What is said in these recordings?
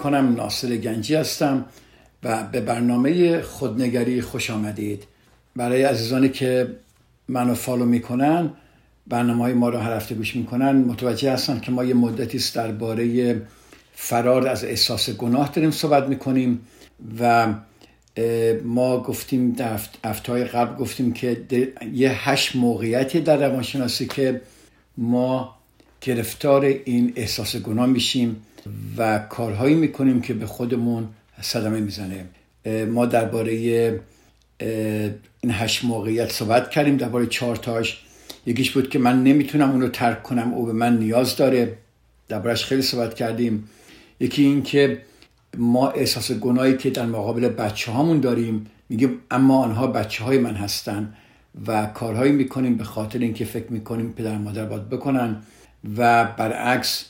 می‌کنم ناصر گنجی هستم و به برنامه خودنگری خوش آمدید. برای عزیزانی که منو فالو می‌کنن برنامه های ما رو هر هفته گوش می‌کنن متوجه هستن که ما یه مدتی است درباره فرار از احساس گناه داریم صحبت می‌کنیم و ما گفتیم در هفته قبل گفتیم که یه هشت موقعیتی در روانشناسی که ما گرفتار این احساس گناه میشیم. و کارهایی می‌کنیم که به خودمون صدمه می‌زنه. ما درباره این هشت موقعیت صحبت کردیم درباره چهار تاش. یکیش بود که من نمی‌تونم اون رو ترک کنم او به من نیاز داره. دربارهش خیلی صحبت کردیم. یکی این که ما احساس گناهی که در مقابل بچه هامون داریم میگیم اما آنها بچه های من هستن و کارهایی می‌کنیم به خاطر اینکه فکر می‌کنیم پدر مادر باید بکنن. و برعکس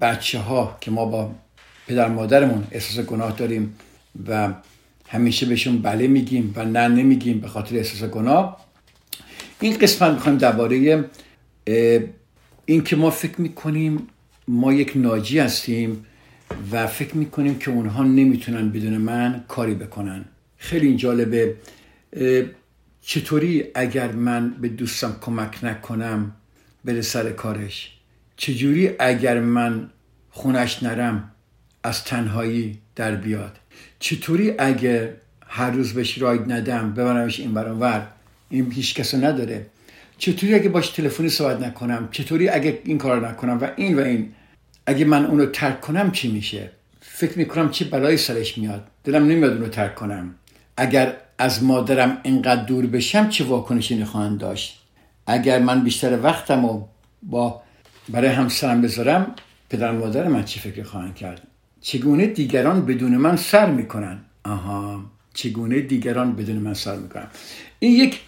بچه ها که ما با پدر مادرمون احساس گناه داریم و همیشه بهشون بله میگیم و نه نمیگیم به خاطر احساس گناه این قسمت می‌خوایم درباره این که ما فکر می‌کنیم ما یک ناجی هستیم و فکر می‌کنیم که اونها نمی‌تونن بدون من کاری بکنن. خیلی جالبه. چطوری اگر من به دوستم کمک نکنم بره سر کارش؟ چجوری اگر من خونش نرم از تنهایی در بیاد؟ چطوری اگر هر روز بهش راید ندم ببرمش این ور این هیچ کس نداره. چطوری اگه باش تلفنی صحبت نکنم؟ چطوری اگه این کار نکنم؟ و این و این. اگه من اونو ترک کنم چی میشه؟ فکر می‌کنم چه بلایی سرش میاد. دلم نمیاد اونو ترک کنم. اگر از مادرم اینقدر دور بشم چه واکنشی نخواهند داشت؟ اگر من بیشتر وقتم و با برای همسرم بذارم پدر مادر من چی فکر خواهند کرد؟ چگونه دیگران بدون من سر می‌کنن؟ آها چگونه دیگران بدون من سر می‌کنن؟ این یک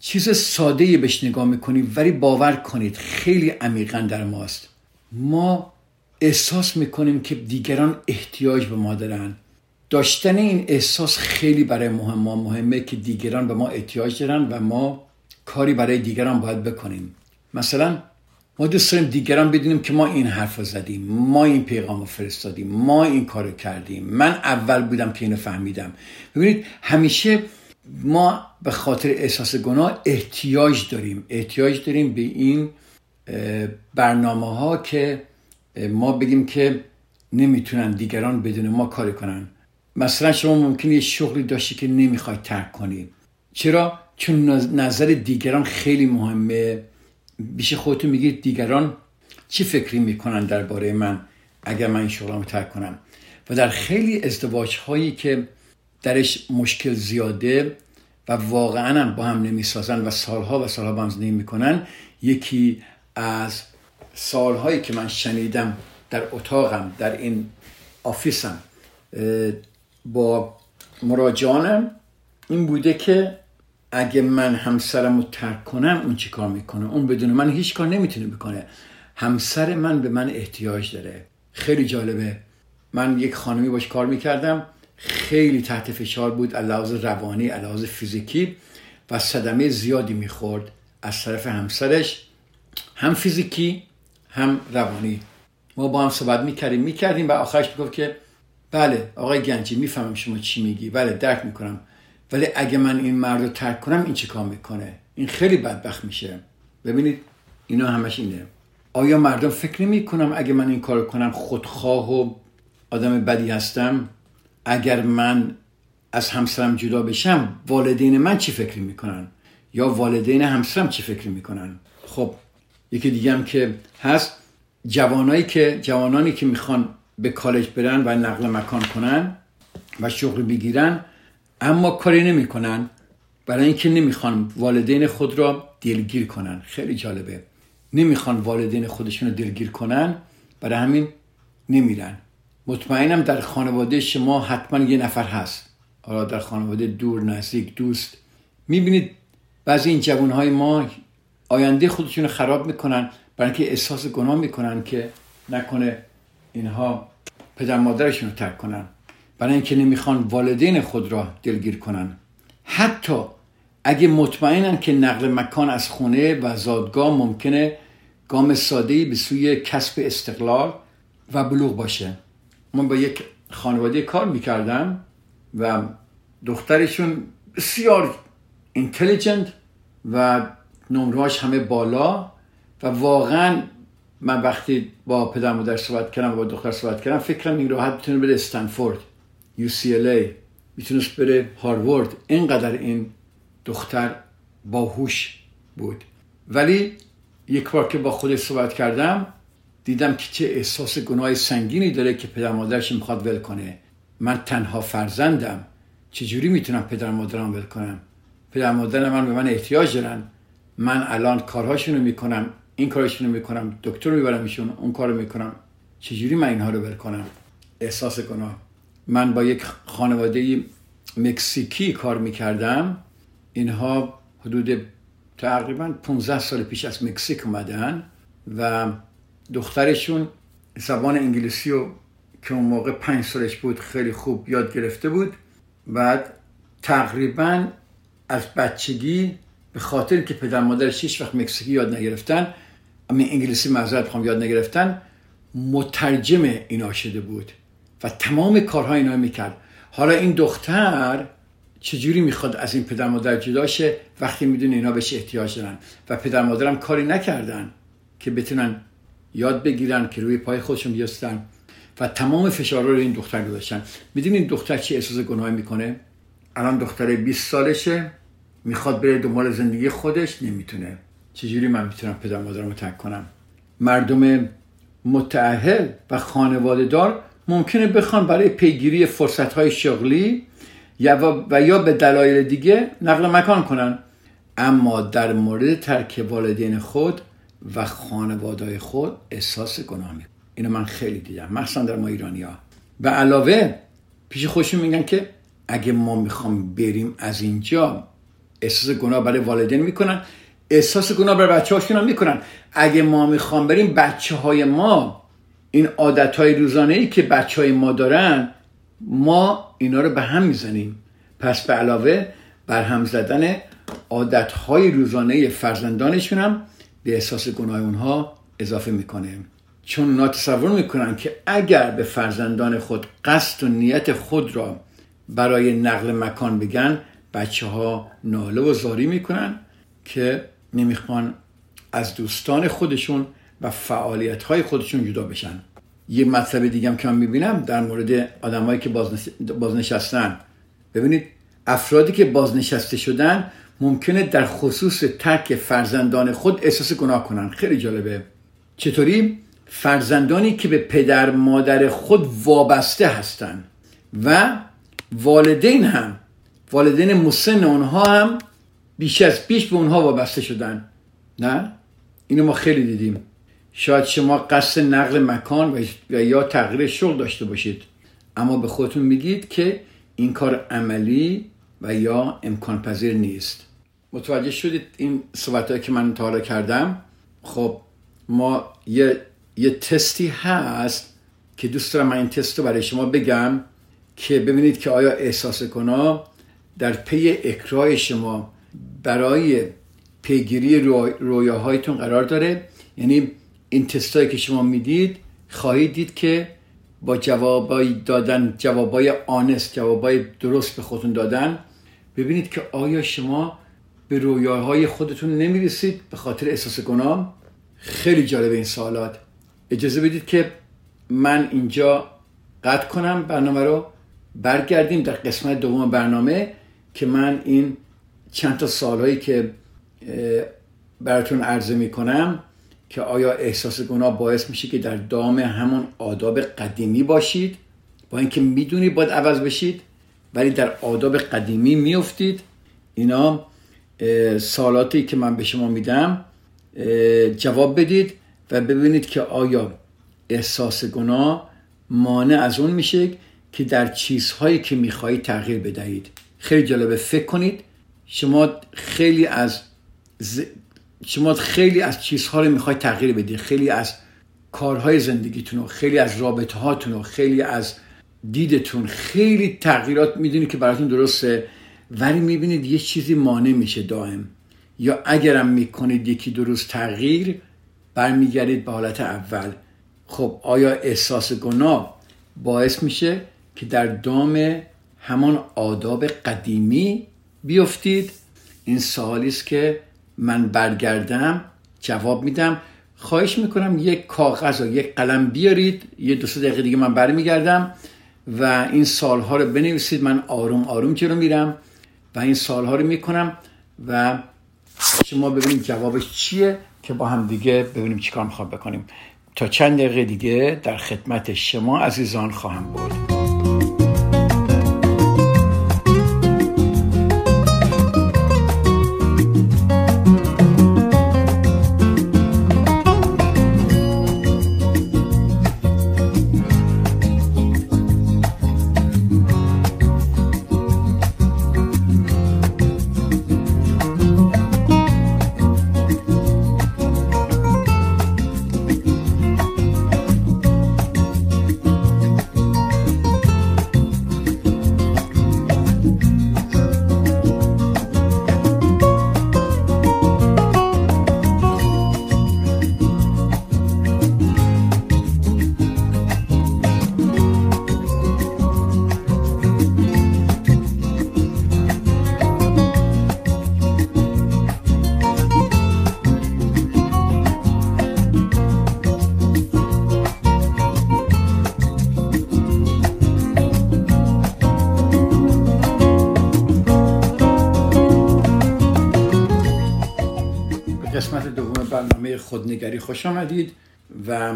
چیز ساده بهش نگاه می‌کنیم ولی باور کنید خیلی عمیقا در ماست. ما احساس می‌کنیم که دیگران احتیاج به ما دارن. داشتن این احساس خیلی برای مهم ما مهمه که دیگران به ما احتیاج دارن و ما کاری برای دیگران باید بکنیم. مثلا ما دوست داریم دیگران بدونیم که ما این حرف رو زدیم ما این پیغام رو فرستادیم ما این کارو کردیم. من اول بودم که اینو فهمیدم. ببینید همیشه ما به خاطر احساس گناه احتیاج داریم. احتیاج داریم به این برنامه ها که ما بگیم که نمی‌تونن دیگران بدون ما کار کنن. مثلا شما ممکنه یه شغلی داشتی که نمی‌خوای ترک کنی. چرا؟ چون نظر دیگران خیلی مهمه. بیش خودتون میگید دیگران چی فکری می‌کنن درباره من؟ اگر من این شغلم ترک کنم. و در خیلی ازدواج هایی که درش مشکل زیاده و واقعا هم با هم نمی‌سازن و سالها و سالها با هم زندگی می‌کنن یکی از سالهایی که من شنیدم در اتاقم در این آفیسم با مراجعانم این بوده که اگه من همسرم رو ترک کنم اون چی کار می‌کنه؟ اون بدون من هیچ کار نمی‌تونه بکنه. همسر من به من احتیاج داره. خیلی جالبه. من یک خانمی باش کار می‌کردم. خیلی تحت فشار بود. لحاظ روانی لحاظ فیزیکی. و صدمه زیادی می‌خورد از طرف همسرش. هم فیزیکی هم روانی. ما با هم صحبت می‌کردیم می‌کردیم. و آخرش می‌گفت که بله آقای گنجی می‌فهمم شما چی میگی. بله درک می‌کنم. ولی اگه من این مرد رو ترک کنم این چی کار می‌کنه؟ این خیلی بدبخت میشه. ببینید اینا همش اینه. آیا مردم فکر نمی کنم اگه من این کار کنم خودخواه و آدم بدی هستم؟ اگر من از همسرم جدا بشم والدین من چی فکر می‌کنن؟ یا والدین همسرم چی فکر می‌کنن؟ خب یکی دیگه هم که هست جوانایی که جوانانی که می‌خوان به کالج برن و نقل مکان کنن و شغل بگیرن اما کاری نمی‌کنن. برای اینکه نمی‌خوان والدین خود را دلگیر کنن. خیلی جالبه. نمی‌خوان والدین خودشون رو دلگیر کنن برای همین نمیرن. مطمئنم در خانواده شما حتما یه نفر هست. حالا در خانواده دور نزدیک دوست. می‌بینید بعضی این جوانهای ما آینده خودشون رو خراب می‌کنن. برای اینکه احساس گناه می‌کنن که نکنه اینها پدر مادرشون رو ترک کنن. برای اینکه نمی‌خوان والدین خود را دلگیر کنن. حتی اگه مطمئنن که نقل مکان از خونه و زادگاه ممکنه گام ساده به سوی کسب استقلال و بلوغ باشه. من با یک خانواده کار می‌کردم و دخترشون بسیار اینتلیجنت و نمرهاش همه بالا و واقعا من وقتی با پدر مادر صحبت کردم و با دختر صحبت کردم فکرم این راحت بتونه بره استنفورد. UCLA می‌تونست بره هاروارد. اینقدر این دختر باهوش بود. ولی یک بار که با خودش صحبت کردم دیدم که چه احساس گناه سنگینی داره که پدر مادرش می‌خواد ول کنه. من تنها فرزندم. چجوری می‌تونم پدر مادرم ول کنم؟ پدر مادر من به من احتیاج دارن. من الان کارهاشونو می‌کنم این کارشونو می‌کنم دکتر می‌برم ایشون اون کارو می‌کنم. چجوری من اینها رو ول کنم؟ احساس گناه. من با یک خانواده مکزیکی کار می‌کردم. اینها حدود تقریبا 15 سال پیش از مکزیک اومدن و دخترشون زبان انگلیسی رو که اون موقع پنج سالش بود خیلی خوب یاد گرفته بود بعد تقریبا از بچگی به خاطر که پدر مادرش هیچ وقت مکزیکی یاد نگرفتن اما انگلیسی معذرت بخوام یاد نگرفتن مترجم اینا شده بود. و تمام کارها اینا می‌کرد. حالا این دختر چجوری می‌خواد از این پدر مادر جدا شه وقتی می‌دونه اینا بهش احتیاج دارن؟ و پدر مادرم کاری نکردن که بتونن یاد بگیرن که روی پای خودشون بیستن و تمام فشار رو این دختر گذاشتن. می‌دونین این دختر چی احساس گناهی می‌کنه؟ الان دختر 20 سالشه می‌خواد بره دنبال زندگی خودش نمی‌تونه. چجوری من می‌تونم پدر مادرم رو تک کنم؟ مردم متعهل و خانواده دار ممکنه بخوان برای پیگیری فرصت های شغلی و یا به دلایل دیگه نقل مکان کنن. اما در مورد ترک والدین خود و خانواده خود احساس گناه می اینو من خیلی دیدم مخصوصا در ما ایرانی ها به علاوه پیش خوشون میگن که اگه ما می‌خوام بریم از اینجا احساس گناه برای والدین می‌کنن احساس گناه برای بچه هاشون هم می‌کنن. اگه ما می‌خوام بریم بچه های ما این عادت های روزانه ای که بچه های ما دارن ما اینا رو به هم می‌زنیم. پس به علاوه بر هم زدن عادت های روزانه فرزندانشون هم به احساس گناه اونها اضافه می‌کنه چون اونا تصور می‌کنن که اگر به فرزندان خود قصد و نیت خود را برای نقل مکان بگن بچه ها ناله و زاری می‌کنن که نمی‌خوان از دوستان خودشون و فعالیت های خودشون جدا بشن. یه مطلب دیگه هم که من می‌بینم در مورد آدمایی که بازنشستن. ببینید افرادی که بازنشسته شدن ممکنه در خصوص ترک فرزندان خود احساس گناه کنن. خیلی جالبه. چطوری؟ فرزندانی که به پدر مادر خود وابسته هستند و والدین هم والدین مسن اونها هم بیش از پیش به اونها وابسته شدن. نه؟ اینو ما خیلی دیدیم. شاید شما قصد نقل مکان و یا تغییر شغل داشته باشید. اما به خودتون میگید که این کار عملی و یا امکان پذیر نیست. متوجه شدید این صحبت که من تا کردم؟ خب ما یه, یه تستی هست که دوست دارم من این تست رو برای شما بگم که ببینید که آیا احساس گناه در پی اکرای شما برای پیگیری رویاهایتون قرار داره؟ یعنی این تستایی که شما می‌دید خواهید دید که با جوابای دادن جوابای آنست جوابای درست به خودتون دادن. ببینید که آیا شما به رویاهای خودتون نمی‌رسید به خاطر احساس گناه؟ خیلی جالب این سوالات. اجازه بدید که من اینجا قطع کنم برنامه رو. برگردیم در قسمت دوم برنامه که من این چند تا سالهایی که براتون عرضه می‌کنم. که آیا احساس گناه باعث میشه که در دام همون آداب قدیمی باشید؟ با اینکه می‌دونی باید عوض بشید ولی در آداب قدیمی میفتید اینا سالاتی که من به شما میدم جواب بدید و ببینید که آیا احساس گناه مانع از اون میشه که در چیزهایی که می‌خواهید تغییر بدهید. خیلی جالبه فکر کنید شما خیلی از شما خیلی از چیزها رو می‌خواید تغییر بدید خیلی از کارهای زندگیتون و خیلی از رابطه هاتون و خیلی از دیدتون خیلی تغییرات می‌دونید که براتون درسته ولی می‌بینید یه چیزی مانع میشه دائم. یا اگرم می‌کنید یکی دو روز تغییر برمیگردید به حالت اول. خب آیا احساس گناه باعث میشه که در دام همان آداب قدیمی بیفتید؟ این سوالی است که من برگردم جواب میدم. خواهش می‌کنم یک کاغذ و یک قلم بیارید. یه دو سه دقیقه دیگه من برمیگردم و این سالها رو بنویسید. من آروم آروم جلو میرم و این سالها رو می‌کنم و شما ببینید جوابش چیه که با هم دیگه ببینیم چیکار می‌خوام بکنیم. تا چند دقیقه دیگه در خدمت شما عزیزان خواهم بود. خودنگری خوش آمدید و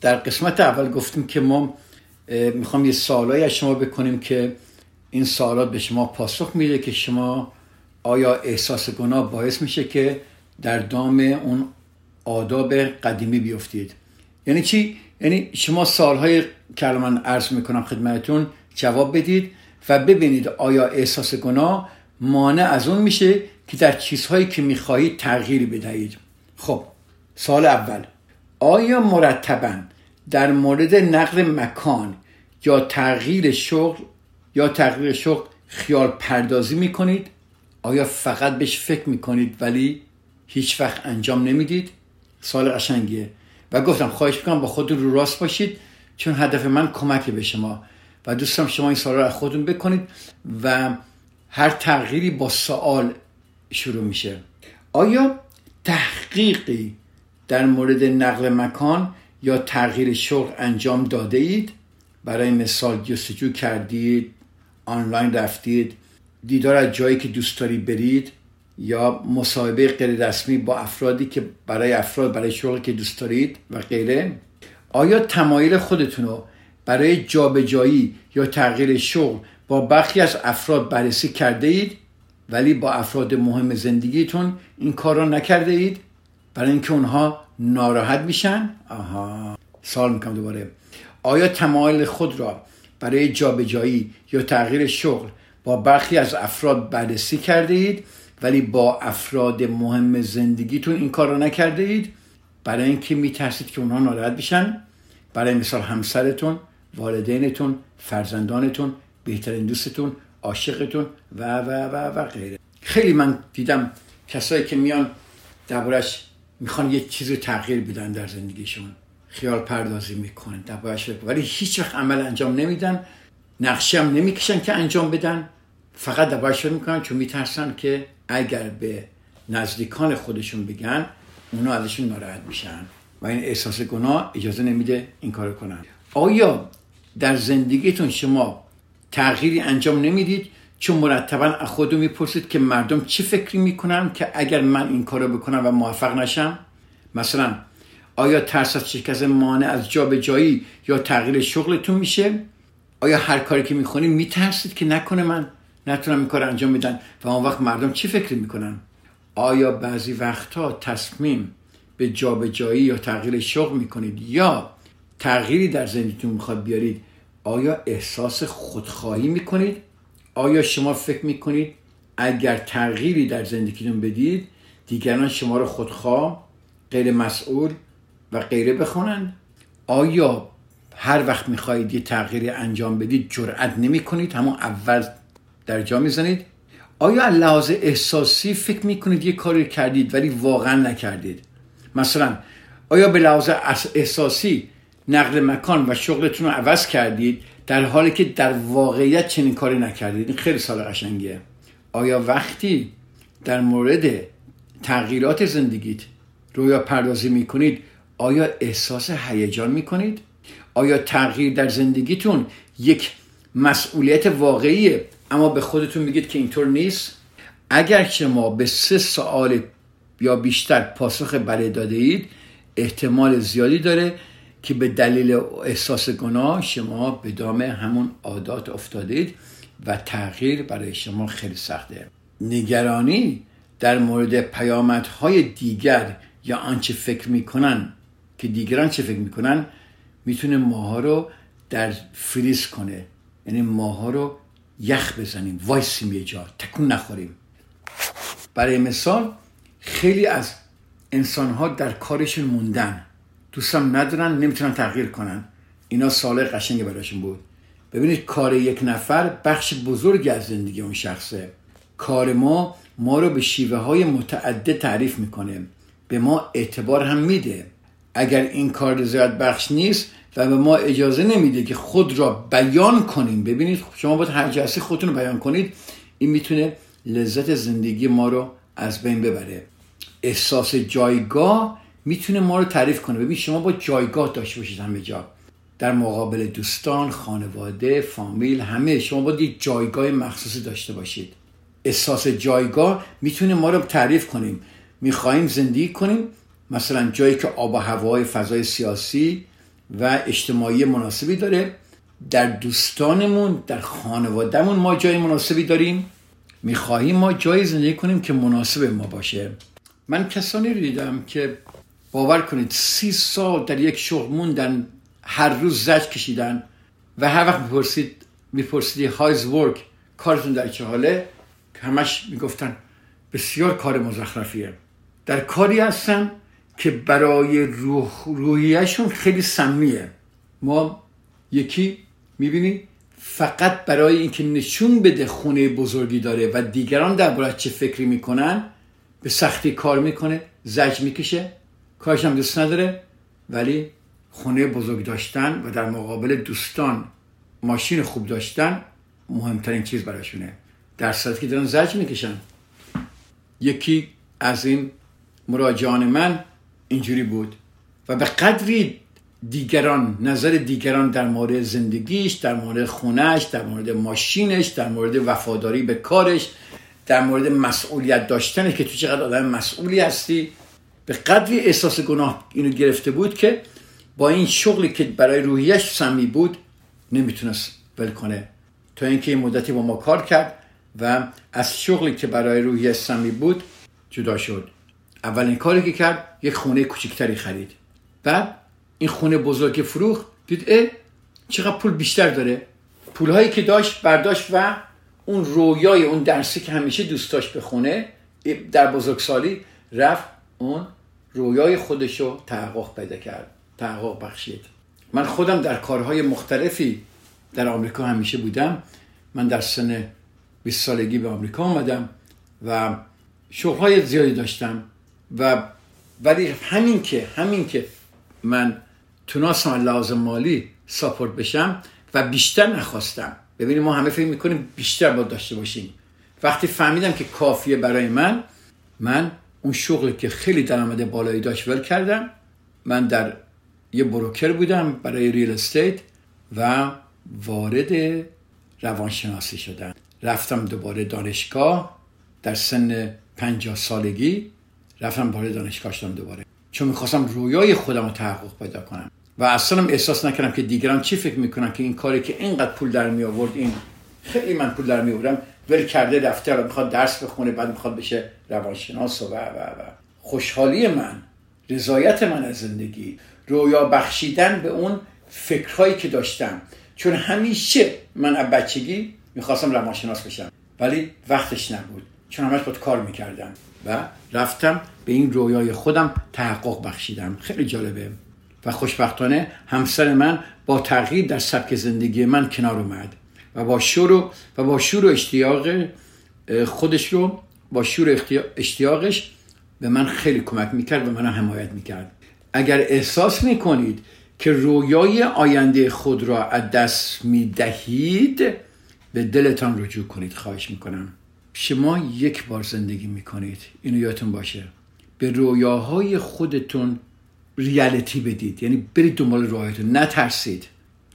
در قسمت اول گفتیم که ما می‌خوام یه سوالایی از شما بکنیم که این سوالات به شما پاسخ میده که شما آیا احساس گناه باعث میشه که در دام اون آداب قدیمی بیفتید یعنی چی؟ یعنی شما سالهای که من عرض می‌کنم خدمتون جواب بدید و ببینید آیا احساس گناه مانع از اون میشه که در چیزهایی که می‌خواهید تغییر بدهید خب سال اول. آیا مرتبا در مورد نقل مکان یا تغییر شغل یا تغییر شغل خیال پردازی می‌کنید؟ آیا فقط بهش فکر می‌کنید ولی هیچ وقت انجام نمی‌دید؟ سال قشنگیه. و گفتم خواهش می‌کنم با خود رو راست باشید چون هدف من کمک به شما. و دوستم شما این سال رو از خودتون بکنید و هر تغییری با سوال شروع میشه. آیا تحقیقی در مورد نقل مکان یا تغییر شغل انجام داده اید؟ برای مثال جستجو کردید آنلاین رفتید دیدار از جایی که دوست داری برید یا مصاحبه غیر رسمی با افرادی که برای افراد برای شغل که دوست دارید و غیره؟ آیا تمایل خودتون رو برای جابجایی یا تغییر شغل با برخی از افراد بررسی کرده اید؟ ولی با افراد مهم زندگیتون این کار را نکرده اید؟ برای اینکه اونها ناراحت میشن؟ آها. سال می‌کنم دوباره. آیا تمایل خود را برای جابجایی یا تغییر شغل با برخی از افراد بررسی کرده اید ولی با افراد مهم زندگیتون این کار را نکرده اید؟ برای اینکه میترسید که اونها ناراحت بشن؟ برای مثال همسرتون والدینتون فرزندانتون بهترین دوستتون عاشقتون و و و و غیره. خیلی من دیدم کسایی که میان دربارش می‌خوان یه چیزی تغییر بدن در زندگیشون. خیال پردازی می‌کنن دربارش ولی هیچ وقت عمل انجام نمیدن. نقشه هم نمی‌کشن که انجام بدن. فقط دربارش می‌کنن چون میترسن که اگر به نزدیکان خودشون بگن اونا ازشون ناراحت میشن. و این احساس گناه اجازه نمیده این کارو کنن. آیا در زندگیتون شما تغییری انجام نمی‌دید چون مرتبا از خودتون می‌پرسید که مردم چه فکری می‌کنن که اگر من این کارو بکنم و موفق نشم؟ مثلا آیا ترس از شکست مانع از جابجایی یا تغییر شغلتون میشه؟ آیا هر کاری که می‌کنید میترسید که نکنه من نتونن این کار انجام بدن و اون وقت مردم چی فکر می‌کنن؟ آیا بعضی وقتها تصمیم به جابجایی یا تغییر شغل می‌کنید یا تغییری در زندگیتون می‌خواد بیارید آیا احساس خودخواهی می‌کنید؟ آیا شما فکر می‌کنید اگر تغییری در زندگیتون بدید دیگران شما رو خودخواه غیر مسئول و غیره بخونند آیا هر وقت می‌خواهید یه تغییری انجام بدید جرأت نمی کنید همون اول در جا می‌زنید؟ آیا لحاظ احساسی فکر می‌کنید یه کاری کردید ولی واقعا نکردید؟ مثلا آیا به لحاظ احساسی نقل مکان و شغلتون رو عوض کردید در حالی که در واقعیت چنین کاری نکردید. این خیلی سال قشنگیه. آیا وقتی در مورد تغییرات زندگیت رویا پردازی می‌کنید آیا احساس هیجان می‌کنید؟ آیا تغییر در زندگیتون یک مسئولیت واقعیه اما به خودتون میگید که اینطور نیست؟ اگر شما به سه سوال یا بیشتر پاسخ بله داده اید احتمال زیادی داره که به دلیل احساس گناه شما به دام همون عادات افتادید و تغییر برای شما خیلی سخته. نگرانی در مورد پیامدهای دیگر یا آنچه فکر می‌کنن که دیگران چه فکر می‌کنن می‌تونه ماها رو در فریز کنه. یعنی ماها رو یخ بزنیم وایسیم یه جا تکون نخوریم. برای مثال خیلی از انسان ها در کارشون موندن. دوستم ندارن نمی‌تونن تغییر کنن. اینا سال قشنگ براشون بود. ببینید کار یک نفر بخش بزرگی از زندگی اون شخصه. کار ما ما رو به شیوه های متعدد تعریف می‌کنه. به ما اعتبار هم میده. اگر این کار رضایت بخش نیست و به ما اجازه نمیده که خود را بیان کنیم. ببینید شما باید هر جلسه خودتون رو بیان کنید. این می‌تونه لذت زندگی ما رو از بین ببره. احساس جایگاه می‌تونه ما رو تعریف کنه. ببین شما با جایگاه داشته باشید همه جا. در مقابل دوستان خانواده فامیل همه. شما باید یک جایگاه مخصوصی داشته باشید. احساس جایگاه می‌تونه ما رو تعریف کنیم. می‌خواهیم زندگی کنیم. مثلا جایی که آب و هوای فضای سیاسی و اجتماعی مناسبی داره. در دوستانمون در خانوادهمون ما جای مناسبی داریم. می‌خواهیم ما جایی زندگی کنیم که مناسب ما باشه. من کسانی رو دیدم که باور کنید سی سال در یک شغل موندن هر روز زج کشیدن و هر وقت می‌پرسید میپرسیدی هایز ورک کارتون در چه حاله؟ همش می‌گفتن بسیار کار مزخرفیه. در کاری هستن که برای روح روحیشون خیلی سمیه. ما یکی می‌بینی فقط برای اینکه نشون بده خونه بزرگی داره و دیگران درباره چه فکری می‌کنن به سختی کار می‌کنه زج می‌کشه. کارش هم دوست نداره ولی خونه بزرگ داشتن و در مقابل دوستان ماشین خوب داشتن مهمترین چیز براشونه. در صورتی که دارن زج می‌کشن. یکی از این مراجعان من اینجوری بود و به قدری دیگران نظر دیگران در مورد زندگیش در مورد خونش در مورد ماشینش در مورد وفاداری به کارش در مورد مسئولیت داشتنش که تو چقدر آدم مسئولی هستی به قدری احساس گناه اینو گرفته بود که با این شغلی که برای روحیش سمی بود نمی‌تونست ول کنه. تا اینکه این مدتی با ما کار کرد و از شغلی که برای روحیش سمی بود جدا شد. اولین کاری که کرد یک خونه کوچکتری خرید. بعد این خونه بزرگ فروخ دید اه چقدر پول بیشتر داره. پولهایی که داشت برداشت و اون رویای اون درسی که همیشه دوست داشت به خونه در بزرگسالی رفت اون رویای خودشو تحقق پیدا کرد تحقق بخشید. من خودم در کارهای مختلفی در آمریکا همیشه بودم. من در سن 20 سالگی به آمریکا آمدم و شغلهای زیادی داشتم و ولی همین که همین که من تونستم لازم مالی ساپورت بشم و بیشتر نخواستم. ببینید ما همه فکر می‌کنیم بیشتر باید داشته باشیم. وقتی فهمیدم که کافیه برای من من اون شغلی که خیلی درآمد بالایی داشت ول کردم. من در یه بروکر بودم برای ریل استیت و وارد روانشناسی شدم. رفتم دوباره دانشگاه. در سن پنجاه سالگی رفتم وارد دانشگاه شدم دوباره. چون می‌خواستم رویای خودم رو تحقق پیدا کنم. و اصلا احساس نکردم که دیگران چی فکر می‌کنن که این کاری که اینقدر پول در می آورد این خیلی من پول در میورم ول کرده رفته حالا می‌خواد درس بخونه بعد می‌خواد بشه روانشناس و و و خوشحالی من رضایت من از زندگی رویا بخشیدن به اون فکرهایی که داشتم. چون همیشه من از بچگی می‌خواستم روانشناس بشم ولی وقتش نبود. چون همش باید کار می‌کردم و رفتم به این رویای خودم تحقق بخشیدم. خیلی جالبه. و خوشبختانه همسر من با تغییر در سبک زندگی من کنار اومد. و با شور و, با شور و اشتیاق خودش رو با شور اشتیاقش به من خیلی کمک می‌کرد و من حمایت می‌کرد. اگر احساس می‌کنید که رویای آینده خود را از دست می‌دهید به دلتان رجوع کنید خواهش می‌کنم. شما یک بار زندگی می‌کنید. اینو یادتون باشه. به رویاهای خودتون ریالیتی بدید. یعنی برید دنبال رویاتون. نترسید.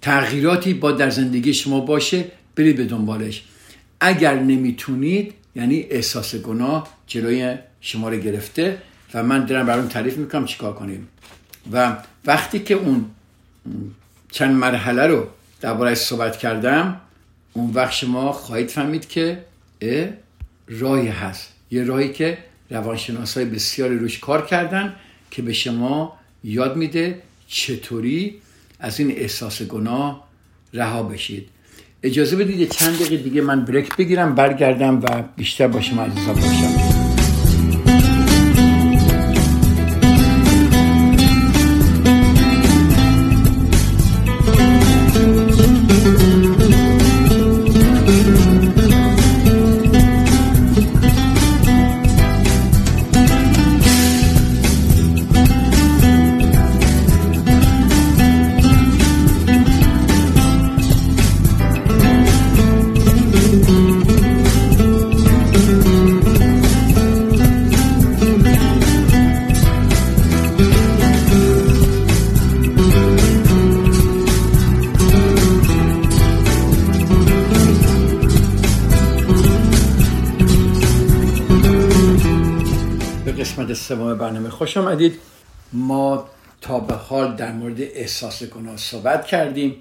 تغییراتی با در زندگی شما باشه برید به دنبالش. اگر نمی‌تونید یعنی احساس گناه جلوی شما رو گرفته و من دارم برام تعریف می‌کنم چیکار کنیم. و وقتی که اون چند مرحله رو دربارهش صحبت کردم اون وقت شما خواهید فهمید که راهی هست. یه راهی که روانشناس های بسیاری روش کار کردن که به شما یاد میده چطوری از این احساس گناه رها بشید. اجازه بدید چند دقیقه دیگه من بریک بگیرم برگردم و بیشتر با شما عزیزان باشم. احساس گناه صحبت کردیم.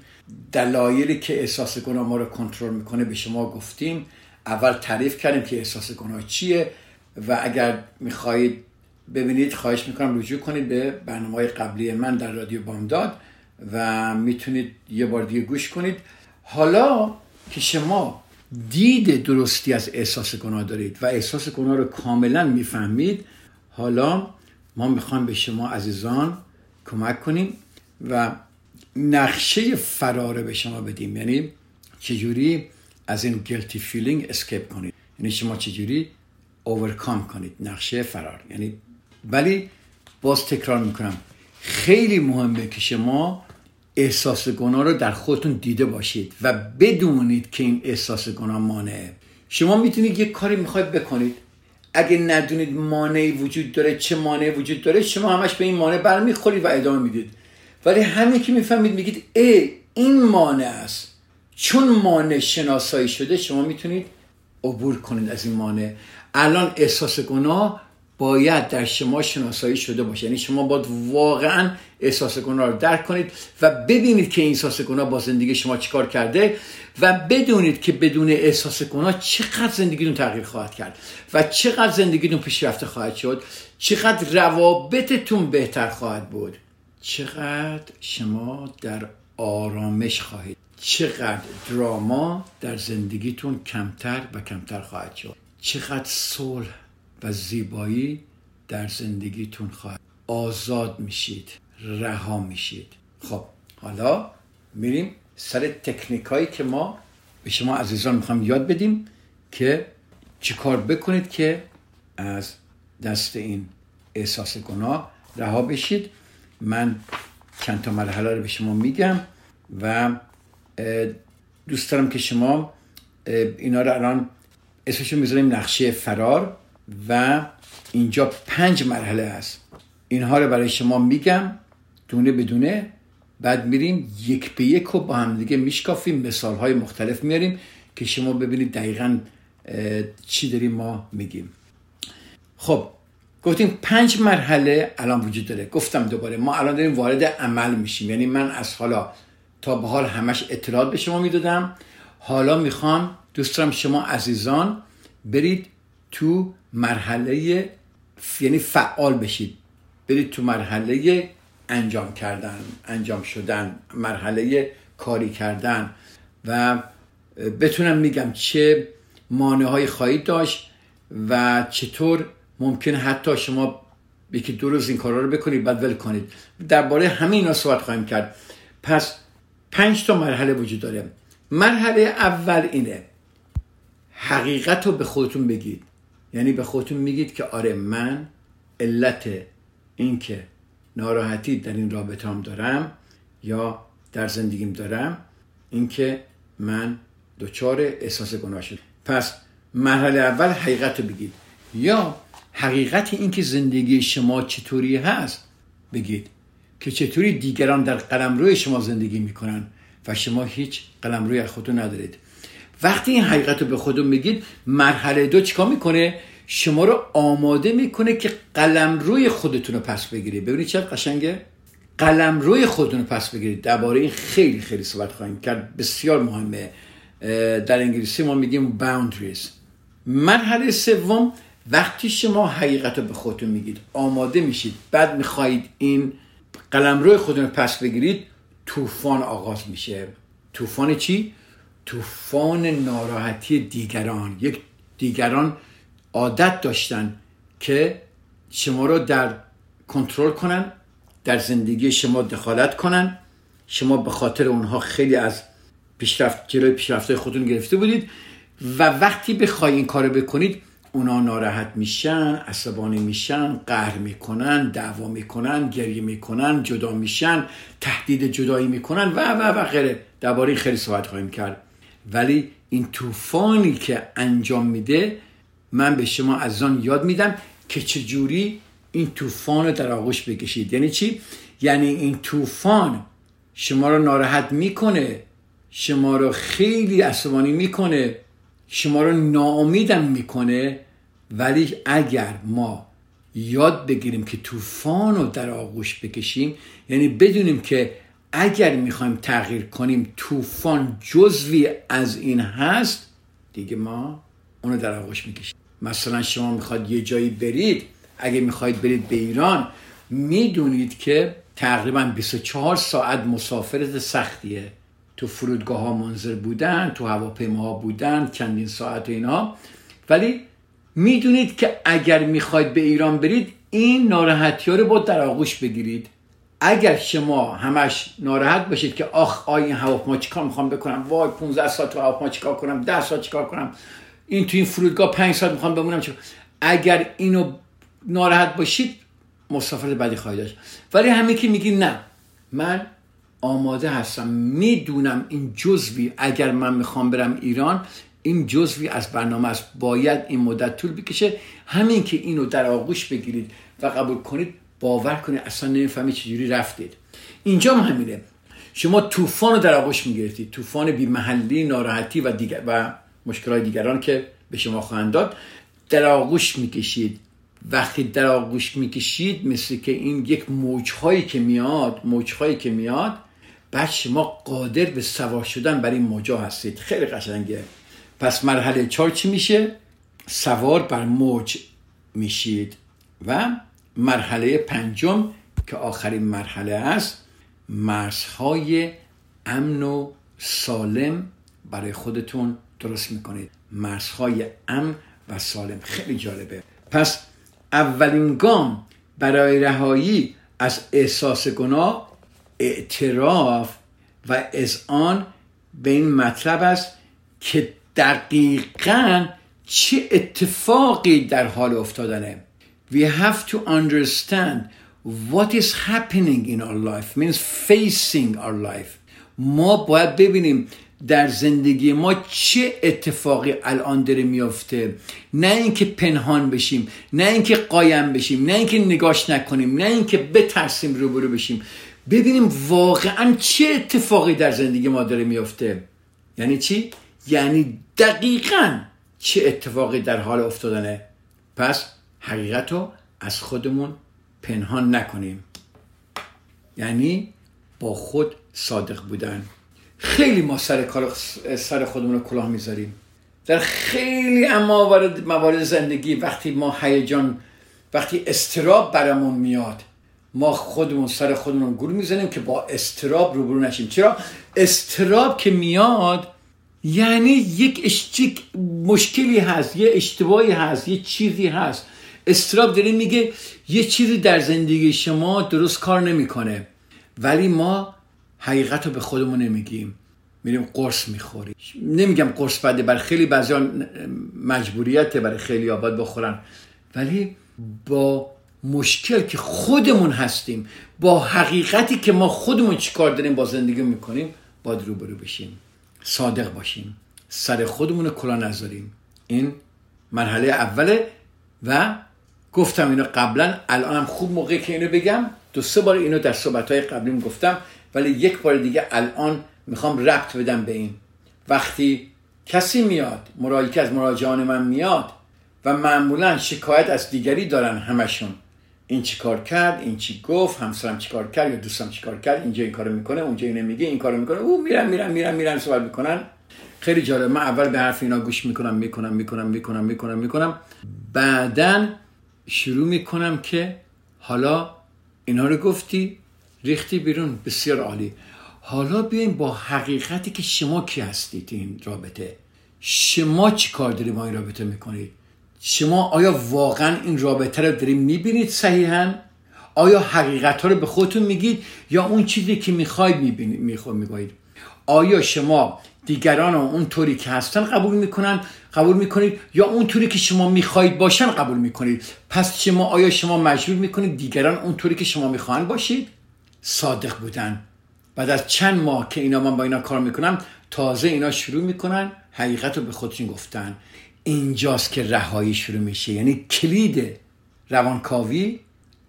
دلایلی که احساس گناه ما رو کنترل می‌کنه به شما گفتیم. اول تعریف کردیم که احساس گناه چیه و اگر می‌خواهید ببینید خواهش می‌کنم رجوع کنید به برنامه قبلی من در رادیو بامداد و می‌تونید یه بار دیگه گوش کنید. حالا که شما دید درستی از احساس گناه دارید و احساس گناه رو کاملا می‌فهمید حالا ما می‌خوایم به شما عزیزان کمک کنیم. و نقشه فراره به شما بدیم. یعنی چجوری از این guilty feeling escape کنید؟ یعنی شما چجوری overcome کنید نقشه فرار؟ یعنی ولی باز تکرار می‌کنم خیلی مهمه که شما احساس گناه رو در خودتون دیده باشید و بدونید که این احساس گناه مانعه شما می‌تونید یک کاری می‌خواید بکنید. اگه ندونید مانعی وجود داره چه مانعی وجود داره شما همش به این مانع برمیخورید و ادامه می‌دید. ولی همین که می‌فهمید میگید ای این مانع است. چون مانع شناسایی شده شما می‌تونید عبور کنید از این مانع. الان احساس گناه باید در شما شناسایی شده باشه. یعنی شما باید واقعا احساس گناه رو درک کنید و ببینید که این احساس گناه با زندگی شما چیکار کرده و بدونید که بدون احساس گناه چقدر زندگیتون تغییر خواهد کرد و چقدر زندگیتون پیشرفته خواهد شد چقدر روابطتون بهتر خواهد بود. چقدر شما در آرامش خواهید؟ چقدر دراما در زندگیتون کمتر و کمتر خواهد شد؟ چقدر صلح و زیبایی در زندگیتون خواهد؟ آزاد میشید رها میشید. خب حالا میریم سر تکنیک هایی که ما به شما عزیزان می‌خوام یاد بدیم که چیکار بکنید که از دست این احساس گناه رها بشید من چند تا مرحله رو به شما میگم و دوست دارم که شما اینا رو الان اسمشو می‌ذاریم نقشه فرار و اینجا پنج مرحله است اینها رو برای شما میگم دونه بدونه بعد میریم یک به یک و با هم دیگه میشکافیم مثال های مختلف میاریم که شما ببینید دقیقا چی داریم ما میگیم. خب گفتیم پنج مرحله الان وجود داره. گفتم دوباره ما الان داریم وارد عمل میشیم. یعنی من از حالا تا به حال همش اطلاعات به شما می‌دادم. حالا می‌خوام دوست دارم شما عزیزان برید تو مرحله یعنی فعال بشید. برید تو مرحله انجام کردن انجام شدن مرحله کاری کردن و بتونم میگم چه مانع های خواهید داشت و چطور ممکن حتی شما یکی دو روز این کارا رو بکنید بعد ول کنید. درباره همه اینا صحبت خواهیم کرد. پس پنج تا مرحله وجود داره. مرحله اول اینه حقیقت رو به خودتون بگید. یعنی به خودتون میگید که آره من علت اینکه ناراحتی در این رابطه هم دارم یا در زندگیم دارم اینکه من دچار احساس گناه شد پس مرحله اول حقیقت رو بگید. یا حقیقت اینکه زندگی شما چطوری هست بگید. که چطوری دیگران در قلم روی شما زندگی می‌کنن و شما هیچ قلم روی خودتون ندارید. وقتی این حقیقت رو به خودتون میگید مرحله دو چیکار می‌کنه؟ شما رو آماده می‌کنه که قلم روی خودتون رو پس بگیرید. ببینید چقدر قشنگه؟ قلم روی خودتون رو پس بگیرید. درباره این خیلی خیلی صحبت خواهیم کرد. بسیار مهمه. در انگلیسی ما میگیم boundaries. مرحله سوم وقتی شما حقیقت رو به خودتون میگید آماده میشید بعد می‌خواهید این قلم روی خودتون رو پس بگیرید طوفان آغاز میشه. طوفان چی؟ طوفان ناراحتی دیگران. یک دیگران عادت داشتن که شما رو در کنترل کنن در زندگی شما دخالت کنن. شما به خاطر اونها خیلی از پیشرفت جلوی پیشرفت خودتون گرفته بودید. و وقتی بخوای این کارو بکنید اونا ناراحت میشن عصبانی میشن قهر می‌کنن دعوا می‌کنن گریه می‌کنن جدا میشن تهدید جدایی می‌کنن و و و غیره. درباره خیلی صحبت خواهیم کرد. ولی این طوفانی که انجام میده من به شما از آن یاد میدم که چجوری این طوفان رو در آغوش بکشید. یعنی چی؟ یعنی این طوفان شما رو ناراحت می‌کنه شما رو خیلی عصبانی می‌کنه. شما رو ناامیدم می‌کنه ولی اگر ما یاد بگیریم که طوفان رو در آغوش بکشیم یعنی بدونیم که اگر می‌خوایم تغییر کنیم طوفان جزوی از این هست دیگه ما اونو در آغوش می‌کشیم. مثلا شما می‌خواد یه جایی برید اگه می‌خواید برید به ایران می‌دونید که تقریبا 24 ساعت مسافرت سختیه. تو فرودگاه ها منظر بودن تو هواپیماها بودن چندین ساعت و اینا. ولی می‌دونید که اگر می‌خواید به ایران برید این ناراحتی ها رو با در آغوش بگیرید. اگر شما همش ناراحت باشید که آخ آی این هواپیما چیکار می‌خوام بکنم؟ وای 15 ساعت تو هواپیما چیکار کنم؟ 10 ساعت چیکار کنم؟ این تو این فرودگاه 5 ساعت می‌خوام بمونم؟ چیکار اگر اینو ناراحت باشید مسافرت بعدی خواهید داشت. ولی همه که میگی نه. من آماده هستم. می‌دونم این جزوی اگر من می‌خوام برم ایران این جزوی از برنامه است. باید این مدت طول بکشه. همین که اینو در آغوش بگیرید و قبول کنید باور کنید اصلا نمی‌فهمید چجوری رفتید. اینجا هم همینه. شما طوفان رو در آغوش می‌گرفتید. طوفان بی محلی ناراحتی و دیگر و مشکلات دیگران که به شما خواهند داد. در آغوش می‌کشید. وقتی در آغوش می‌کشید مثل که این یک موجهایی که میاد موجهایی که میاد بعد شما قادر به سوار شدن بر این موجا هستید. خیلی قشنگه. پس مرحله چهار چی میشه؟ سوار بر موج میشید. و مرحله پنجم که آخرین مرحله است مرزهای امن و سالم برای خودتون درست می‌کنید. مرزهای امن و سالم. خیلی جالبه. پس اولین گام برای رهایی از احساس گناه اعتراف و آن به این مطلب است که دقیقا چه اتفاقی در حال افتادنه. We have to understand what is happening in our life means facing our life. ما باید ببینیم در زندگی ما چه اتفاقی الان داره میافته. نه اینکه پنهان بشیم نه اینکه قایم بشیم نه اینکه نگاش نکنیم نه اینکه بترسیم روبرو بشیم. ببینیم واقعا چه اتفاقی در زندگی ما داره میافته. یعنی چی؟ یعنی دقیقا چه اتفاقی در حال افتادنه؟ پس حقیقت رو از خودمون پنهان نکنیم. یعنی با خود صادق بودن. خیلی ما سر کار سر خودمون رو کلاه می‌ذاریم. در خیلی اما موارد زندگی وقتی ما هیجان وقتی استراب برامون میاد ما خودمون سر خودمون گول می‌زنیم که با استراب روبرو نشیم. چرا؟ استراب که میاد یعنی یک اشتیک مشکلی هست یه اشتباهی هست یه چیزی هست. استراب داره میگه یه چیزی در زندگی شما درست کار نمی‌کنه. ولی ما حقیقت رو به خودمون نمیگیم. میریم قرص می‌خوریم. نمیگم قرص بده برای خیلی بعضی مجبوریته برای خیلی آباد بخورن. ولی با مشکل که خودمون هستیم با حقیقتی که ما خودمون چیکار داریم با زندگی می‌کنیم باید روبرو بشیم. صادق باشیم. سر خودمون کلا نذاریم. این مرحله اوله و گفتم اینو قبلا الانم خوب موقعی که اینو بگم. دو سه بار اینو در صحبت های قبلیم گفتم ولی یک بار دیگه الان می‌خوام ربط بدم به این. وقتی کسی میاد مراجعه از مراجعان من میاد و معمولا شکایت از دیگری دارن همشون. این چی کار کرد این چی گفت همسرم چی کار کرد یا دوستم چی کار کرد اینجا این کارو می‌کنه اونجا اینو میگه این کارو می‌کنه. او میرن میرن میرن میرن سوال می‌کنن. خیلی جالب. من اول به حرف اینا گوش می‌کنم می‌کنم می‌کنم می‌کنم می‌کنم می‌کنم. بعدا شروع می‌کنم که حالا اینا رو گفتی ریختی بیرون. بسیار عالی. حالا بیایم با حقیقتی که شما کی هستید این رابطه؟ شما چی کار دارید با این رابطه می‌کنید؟ شما آیا واقعا این رابطه رو دارید می‌بینید صحیحا؟ آیا حقیقت ها رو به خودتون میگید یا اون چیزی که می‌خواید می‌بینید می‌خواید آیا شما دیگران رو اون طوری که هستن قبول می‌کنن قبول می‌کنید؟ یا اون طوری که شما می‌خواهید باشن قبول می‌کنید؟ پس شما آیا شما مجبور می‌کنید دیگران اون طوری که شما می‌خواهند باشید؟ صادق بودن. بعد از چند ماه که اینا من با اینا کار می‌کنم تازه اینا شروع می‌کنن حقیقت رو به خودشون گفتن. اینجاست که رهایی شروع میشه. یعنی کلید روانکاوی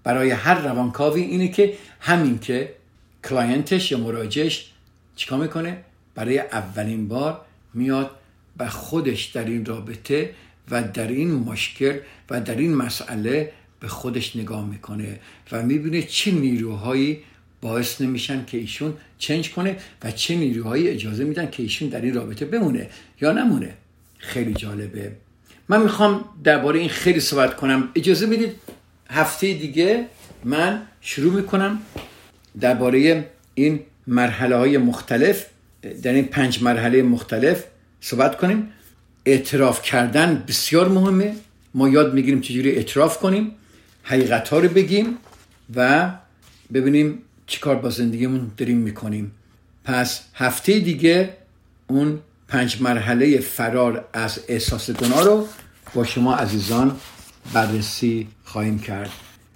برای هر روانکاوی اینه که همین که کلاینتش یا مراجعش چیکار می‌کنه؟ برای اولین بار میاد به خودش در این رابطه و در این مشکل و در این مسئله به خودش نگاه می‌کنه و می‌بینه چه نیروهایی باعث نمیشن که ایشون چنج کنه و چه نیروهایی اجازه میدن که ایشون در این رابطه بمونه یا نمونه. خیلی جالبه. من می‌خوام درباره این خیلی صحبت کنم. اجازه بدید هفته دیگه من شروع می‌کنم درباره این مرحله های مختلف در این پنج مرحله مختلف صحبت کنیم. اعتراف کردن بسیار مهمه. ما یاد می‌گیریم چجوری اعتراف کنیم حقیقت ها رو بگیم و ببینیم چیکار با زندگیمون داریم می‌کنیم. پس هفته دیگه اون پنج مرحله فرار از احساس گناه رو با شما عزیزان بررسی خواهیم کرد.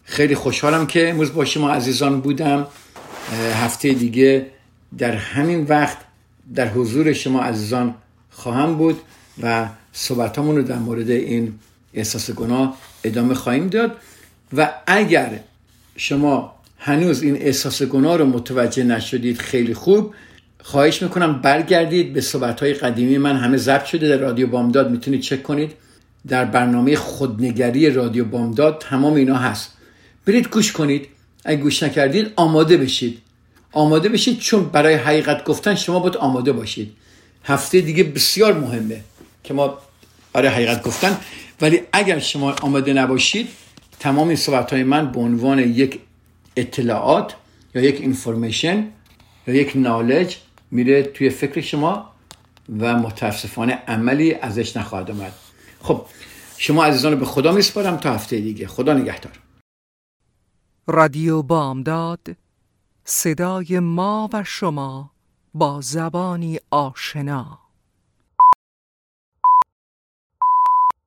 خیلی خوشحالم که امروز با شما عزیزان بودم. هفته دیگه در همین وقت در حضور شما عزیزان خواهم بود و صحبتامون رو در مورد این احساس گناه ادامه خواهیم داد. و اگر شما هنوز این احساس گناه رو متوجه نشدید خیلی خوب. خواهش می‌کنم برگردید به صحبت های قدیمی من. همه ضبط شده در رادیو بامداد می‌تونید چک کنید. در برنامه خودنگری رادیو بامداد تمام اینا هست. برید گوش کنید. اگه گوش نکردید آماده بشید. آماده بشید چون برای حقیقت گفتن شما باید آماده باشید. هفته دیگه بسیار مهمه که ما برای حقیقت گفتن. ولی اگر شما آماده نباشید تمام این صحبت های من به عنوان یک اطلاعات یا یک اینفورمیشن یا یک نالج میره توی فکر شما و متاسفانه عملی ازش نخواهد آمد خب شما عزیزان به خدا میسپارم تا هفته دیگه. خدا نگهدار. رادیو بامداد صدای ما و شما با زبانی آشنا.